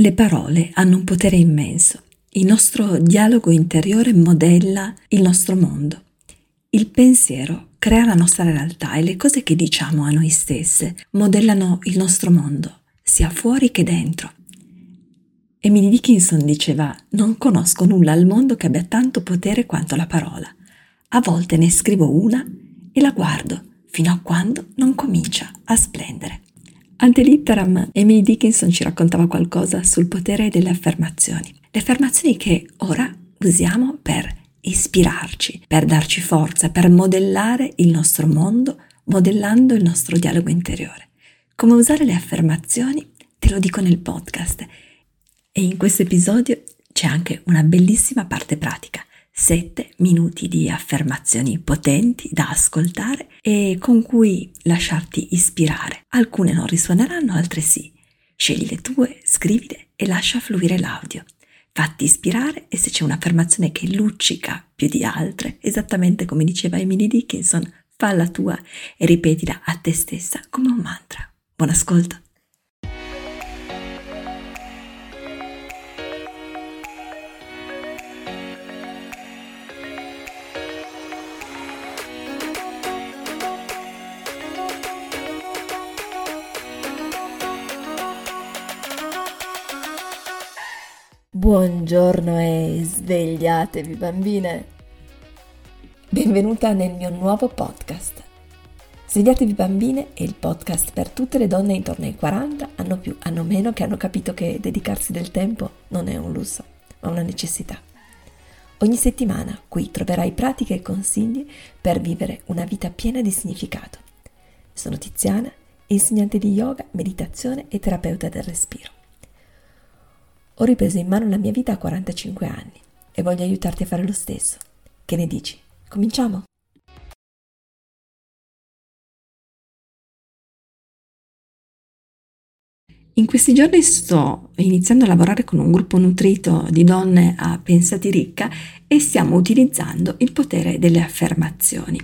Le parole hanno un potere immenso. Il nostro dialogo interiore modella il nostro mondo. Il pensiero crea la nostra realtà e le cose che diciamo a noi stesse modellano il nostro mondo, sia fuori che dentro. Emily Dickinson diceva, non conosco nulla al mondo che abbia tanto potere quanto la parola. A volte ne scrivo una e la guardo fino a quando non comincia a splendere. Ante litteram, Emily Dickinson ci raccontava qualcosa sul potere delle affermazioni. Le affermazioni che ora usiamo per ispirarci, per darci forza, per modellare il nostro mondo, modellando il nostro dialogo interiore. Come usare le affermazioni? Te lo dico nel podcast. E in questo episodio c'è anche una bellissima parte pratica. 7 minuti di affermazioni potenti da ascoltare e con cui lasciarti ispirare. Alcune non risuoneranno, altre sì. Scegli le tue, scrivile e lascia fluire l'audio. Fatti ispirare e se c'è un'affermazione che luccica più di altre, esattamente come diceva Emily Dickinson, falla tua e ripetila a te stessa come un mantra. Buon ascolto! Buongiorno e svegliatevi bambine. Benvenuta nel mio nuovo podcast. Svegliatevi bambine è il podcast per tutte le donne intorno ai 40, hanno più, hanno meno, che hanno capito che dedicarsi del tempo non è un lusso, ma una necessità. Ogni settimana qui troverai pratiche e consigli per vivere una vita piena di significato. Sono Tiziana, insegnante di yoga, meditazione e terapeuta del respiro. Ho ripreso in mano la mia vita a 45 anni e voglio aiutarti a fare lo stesso. Che ne dici? Cominciamo? In questi giorni sto iniziando a lavorare con un gruppo nutrito di donne a Pensati Ricca e stiamo utilizzando il potere delle affermazioni.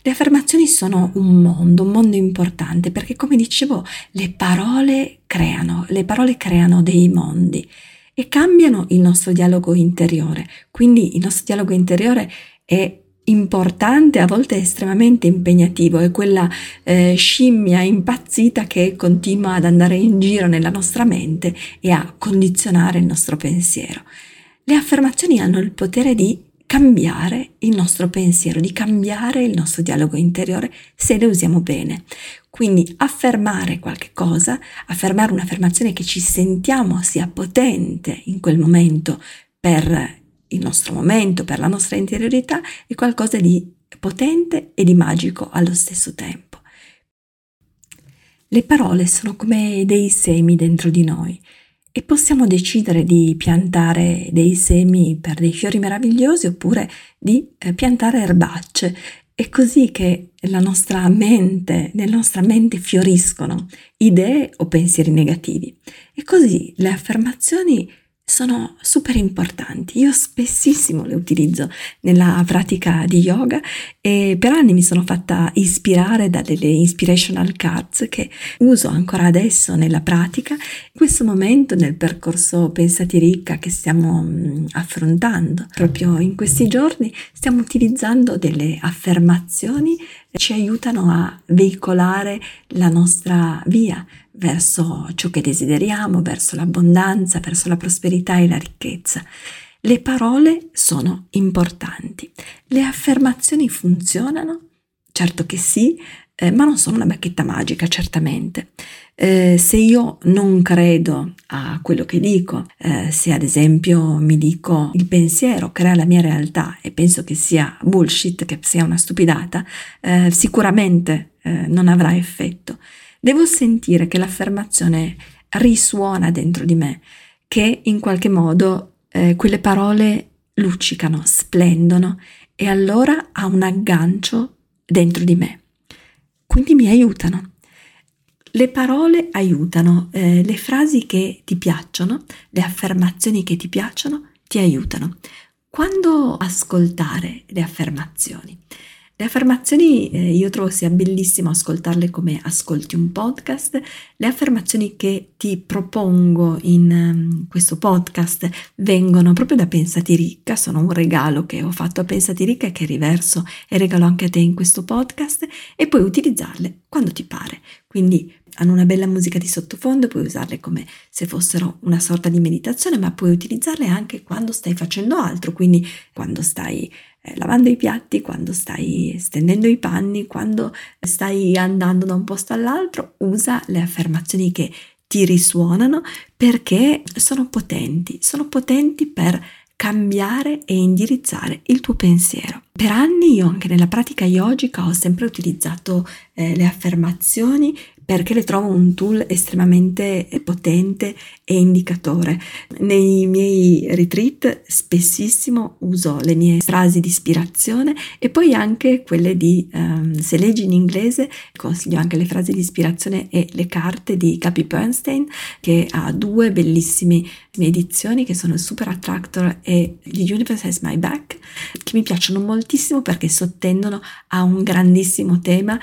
Le affermazioni sono un mondo, un mondo importante perché come dicevo le parole creano, le parole creano dei mondi e cambiano il nostro dialogo interiore. Quindi il nostro dialogo interiore è importante, a volte estremamente impegnativo, è quella eh, scimmia impazzita che continua ad andare in giro nella nostra mente e a condizionare il nostro pensiero. Le affermazioni hanno il potere di cambiare il nostro pensiero, di cambiare il nostro dialogo interiore se le usiamo bene. Quindi affermare qualche cosa, affermare un'affermazione che ci sentiamo sia potente in quel momento per il nostro momento, per la nostra interiorità, è qualcosa di potente e di magico allo stesso tempo. Le parole sono come dei semi dentro di noi e possiamo decidere di piantare dei semi per dei fiori meravigliosi oppure di eh, piantare erbacce. È così che la nostra mente, nella nostra mente fioriscono idee o pensieri negativi. E così le affermazioni sono super importanti. Io spessissimo le utilizzo nella pratica di yoga e per anni mi sono fatta ispirare da delle inspirational cards che uso ancora adesso nella pratica. In questo momento nel percorso Pensati ricca che stiamo mm, affrontando proprio in questi giorni stiamo utilizzando delle affermazioni che ci aiutano a veicolare la nostra via verso ciò che desideriamo, verso l'abbondanza, verso la prosperità e la ricchezza. Le parole sono importanti. Le affermazioni funzionano? Certo che sì, eh, ma non sono una bacchetta magica, certamente. Eh, se io non credo a quello che dico, eh, se ad esempio mi dico il pensiero crea la mia realtà e penso che sia bullshit, che sia una stupidata, eh, sicuramente eh, non avrà effetto. Devo sentire che l'affermazione risuona dentro di me, che in qualche modo eh, quelle parole luccicano, splendono e allora ha un aggancio dentro di me. Quindi mi aiutano. Le parole aiutano, eh, le frasi che ti piacciono, le affermazioni che ti piacciono, ti aiutano. Quando ascoltare le affermazioni? Le affermazioni eh, io trovo sia bellissimo ascoltarle come ascolti un podcast. Le affermazioni che ti propongo in um, questo podcast vengono proprio da Pensati Ricca, sono un regalo che ho fatto a Pensati Ricca e che riverso e regalo anche a te in questo podcast e puoi utilizzarle quando ti pare. Quindi hanno una bella musica di sottofondo, puoi usarle come se fossero una sorta di meditazione, ma puoi utilizzarle anche quando stai facendo altro, quindi quando stai lavando i piatti, quando stai stendendo i panni, quando stai andando da un posto all'altro, usa le affermazioni che ti risuonano perché sono potenti, sono potenti per cambiare e indirizzare il tuo pensiero. Per anni io anche nella pratica yogica ho sempre utilizzato eh, le affermazioni perché le trovo un tool estremamente potente e indicatore. Nei miei retreat spessissimo uso le mie frasi di ispirazione e poi anche quelle di, um, se leggi in inglese, consiglio anche le frasi di ispirazione e le carte di Capi Bernstein che ha due bellissime edizioni che sono Super Attractor e The Universe Has My Back che mi piacciono moltissimo perché sottendono a un grandissimo tema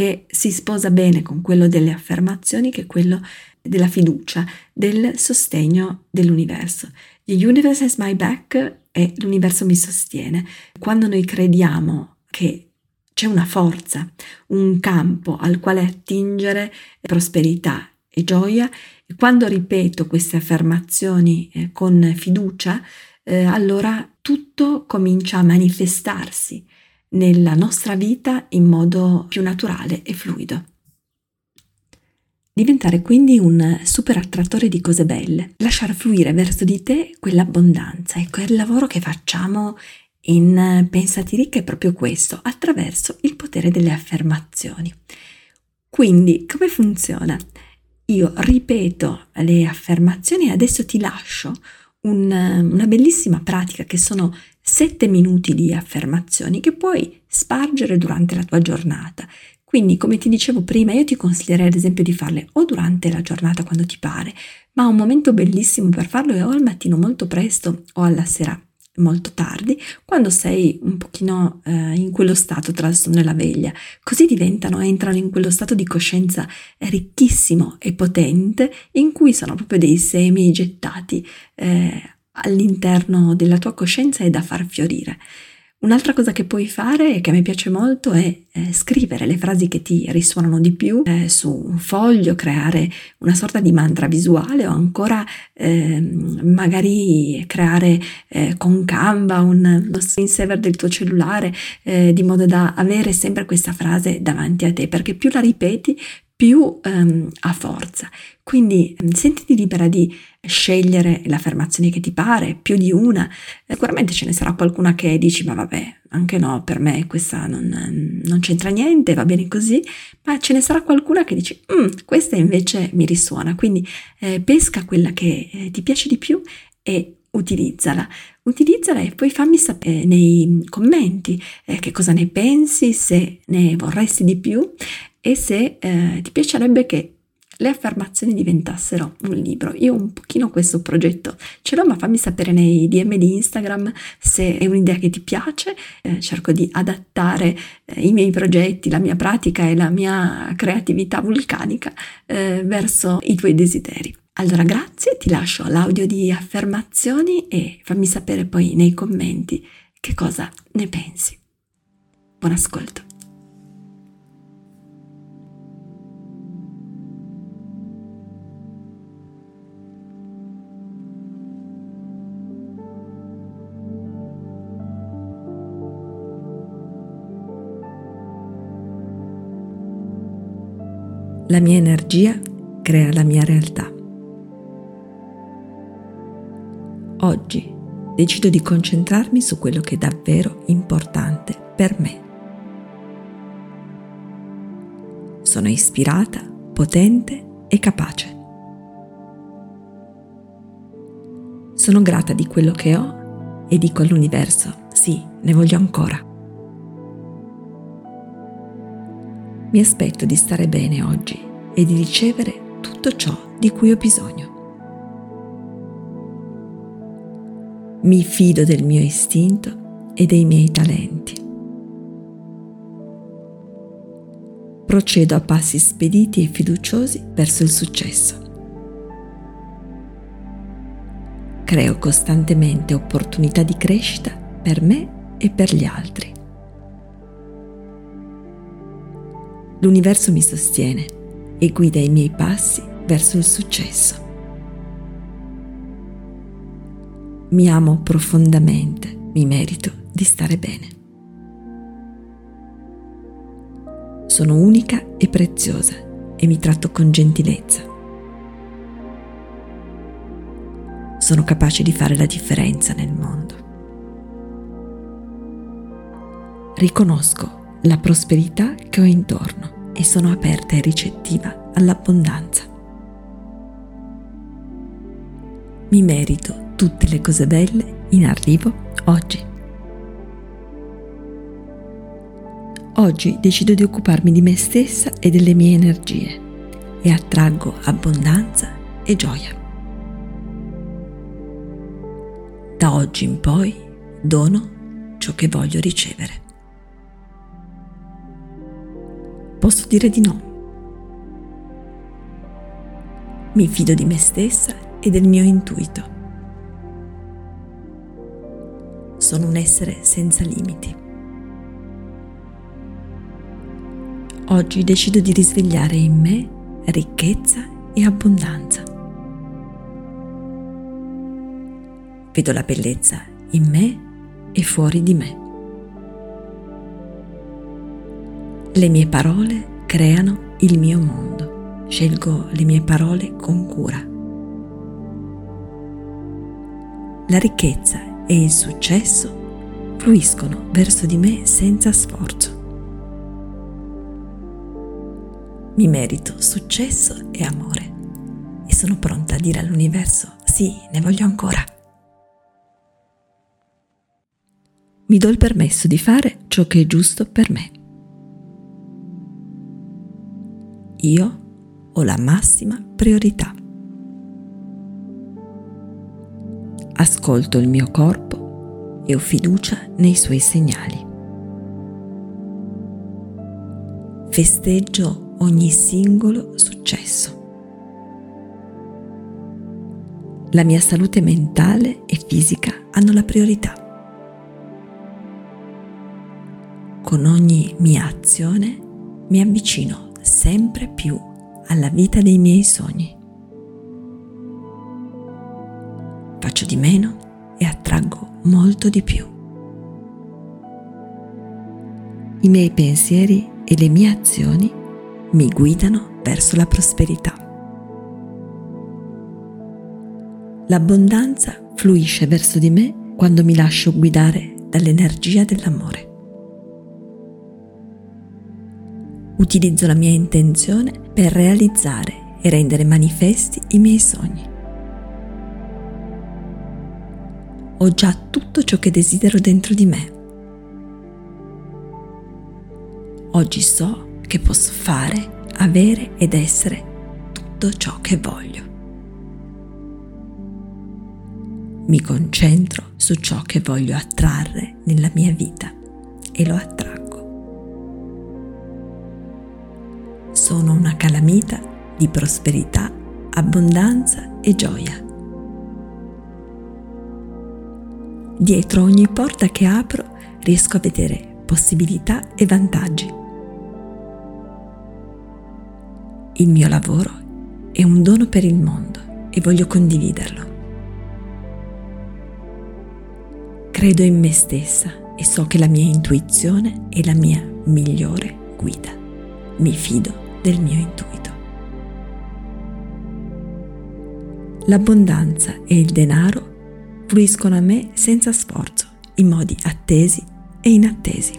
che si sposa bene con quello delle affermazioni, che è quello della fiducia, del sostegno dell'universo. The universe has my back e l'universo mi sostiene. Quando noi crediamo che c'è una forza, un campo al quale attingere prosperità e gioia, e quando ripeto queste affermazioni eh, con fiducia, eh, allora tutto comincia a manifestarsi nella nostra vita in modo più naturale e fluido. Diventare quindi un super attrattore di cose belle, lasciare fluire verso di te quell'abbondanza. Ecco, il lavoro che facciamo in Pensati Ricca è proprio questo, attraverso il potere delle affermazioni. Quindi, come funziona? Io ripeto le affermazioni e adesso ti lascio un, una bellissima pratica che sono 7 minuti di affermazioni che puoi spargere durante la tua giornata. Quindi, come ti dicevo prima, io ti consiglierei ad esempio di farle o durante la giornata quando ti pare, ma un momento bellissimo per farlo è o al mattino molto presto o alla sera molto tardi, quando sei un pochino eh, in quello stato tra il sonno e la veglia. Così diventano, entrano in quello stato di coscienza ricchissimo e potente in cui sono proprio dei semi gettati eh, all'interno della tua coscienza e da far fiorire. Un'altra cosa che puoi fare e che a me piace molto è eh, scrivere le frasi che ti risuonano di più eh, su un foglio, creare una sorta di mantra visuale o ancora eh, magari creare eh, con Canva un, uno screensaver del tuo cellulare eh, di modo da avere sempre questa frase davanti a te perché più la ripeti più um, ha forza. Quindi um, sentiti libera di scegliere l'affermazione che ti pare, più di una. Sicuramente ce ne sarà qualcuna che dici, ma vabbè, anche no, per me questa non, non c'entra niente, va bene così, ma ce ne sarà qualcuna che dici, mm, questa invece mi risuona. Quindi eh, pesca quella che eh, ti piace di più e utilizzala. Utilizzala e poi fammi sapere nei commenti eh, che cosa ne pensi, se ne vorresti di più e se eh, ti piacerebbe che le affermazioni diventassero un libro. Io un pochino questo progetto ce l'ho, ma fammi sapere nei DM di Instagram se è un'idea che ti piace. Eh, cerco di adattare eh, i miei progetti, la mia pratica e la mia creatività vulcanica eh, verso i tuoi desideri. Allora grazie, ti lascio l'audio di affermazioni e fammi sapere poi nei commenti che cosa ne pensi. Buon ascolto. La mia energia crea la mia realtà. Oggi decido di concentrarmi su quello che è davvero importante per me. Sono ispirata, potente e capace. Sono grata di quello che ho e dico all'universo, sì, ne voglio ancora. Mi aspetto di stare bene oggi e di ricevere tutto ciò di cui ho bisogno. Mi fido del mio istinto e dei miei talenti. procedo a passi spediti e fiduciosi verso il successo. Creo costantemente opportunità di crescita per me e per gli altri. L'universo mi sostiene e guida i miei passi verso il successo. Mi amo profondamente, mi merito di stare bene. Sono unica e preziosa e mi tratto con gentilezza. Sono capace di fare la differenza nel mondo. Riconosco la prosperità che ho intorno e sono aperta e ricettiva all'abbondanza. Mi merito tutte le cose belle in arrivo oggi. Oggi decido di occuparmi di me stessa e delle mie energie e attraggo abbondanza e gioia. Da oggi in poi dono ciò che voglio ricevere. Posso dire di no. Mi fido di me stessa e del mio intuito. Sono un essere senza limiti. Oggi decido di risvegliare in me ricchezza e abbondanza. Vedo la bellezza in me e fuori di me. Le mie parole creano il mio mondo. Scelgo le mie parole con cura. La ricchezza e il successo fluiscono verso di me senza sforzo. Mi merito successo e amore e sono pronta a dire all'universo sì, ne voglio ancora. Mi do il permesso di fare ciò che è giusto per me. Io ho la massima priorità. Ascolto il mio corpo e ho fiducia nei suoi segnali. Festeggio ogni singolo successo. La mia salute mentale e fisica hanno la priorità. Con ogni mia azione mi avvicino sempre più alla vita dei miei sogni. Faccio di meno e attraggo molto di più. I miei pensieri e le mie azioni mi guidano verso la prosperità. L'abbondanza fluisce verso di me quando mi lascio guidare dall'energia dell'amore. Utilizzo la mia intenzione per realizzare e rendere manifesti i miei sogni. Ho già tutto ciò che desidero dentro di me. Oggi so che posso fare, avere ed essere tutto ciò che voglio. Mi concentro su ciò che voglio attrarre nella mia vita e lo attraggo. Sono una calamita di prosperità, abbondanza e gioia. Dietro ogni porta che apro riesco a vedere possibilità e vantaggi. Il mio lavoro è un dono per il mondo e voglio condividerlo. Credo in me stessa e so che la mia intuizione è la mia migliore guida. Mi fido del mio intuito. L'abbondanza e il denaro fluiscono a me senza sforzo, in modi attesi e inattesi.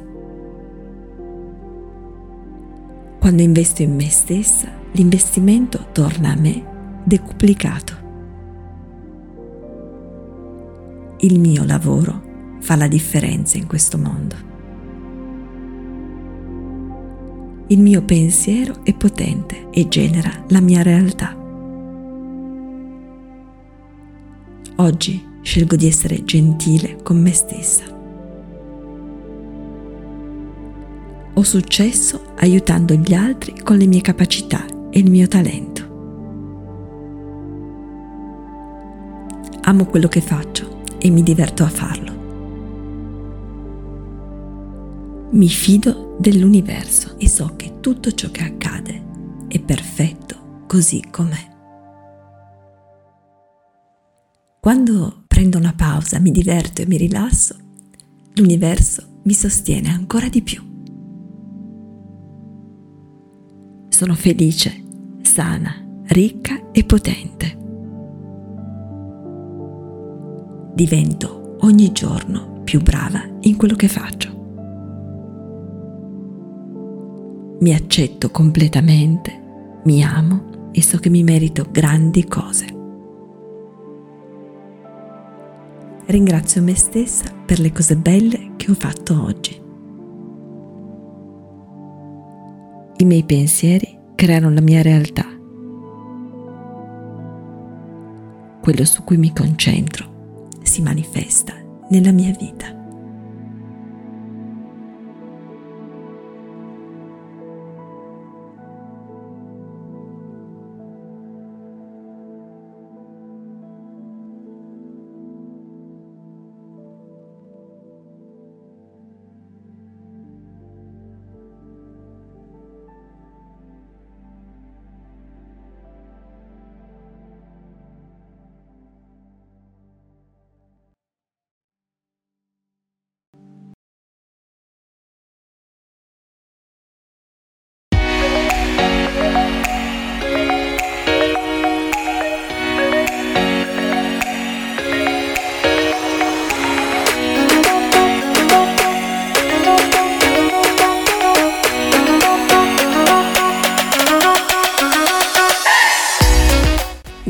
Quando investo in me stessa, l'investimento torna a me decuplicato. Il mio lavoro fa la differenza in questo mondo. Il mio pensiero è potente e genera la mia realtà. Oggi scelgo di essere gentile con me stessa. Ho successo aiutando gli altri con le mie capacità e il mio talento. Amo quello che faccio e mi diverto a farlo. Mi fido dell'universo e so che tutto ciò che accade è perfetto così com'è. Quando prendo una pausa, mi diverto e mi rilasso, l'universo mi sostiene ancora di più. Sono felice, sana, ricca e potente. Divento ogni giorno più brava in quello che faccio. Mi accetto completamente, mi amo e so che mi merito grandi cose. ringrazio me stessa per le cose belle che ho fatto oggi. I miei pensieri creano la mia realtà. Quello su cui mi concentro si manifesta nella mia vita.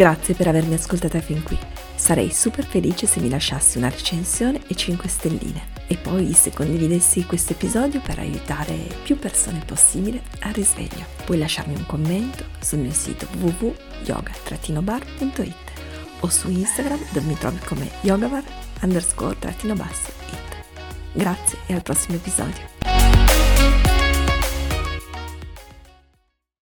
Grazie per avermi ascoltata fin qui. Sarei super felice se mi lasciassi una recensione e 5 stelline e poi se condividessi questo episodio per aiutare più persone possibile al risveglio. Puoi lasciarmi un commento sul mio sito www.yoga-bar.it o su Instagram dove mi trovi come yogabar underscore-it. Grazie e al prossimo episodio.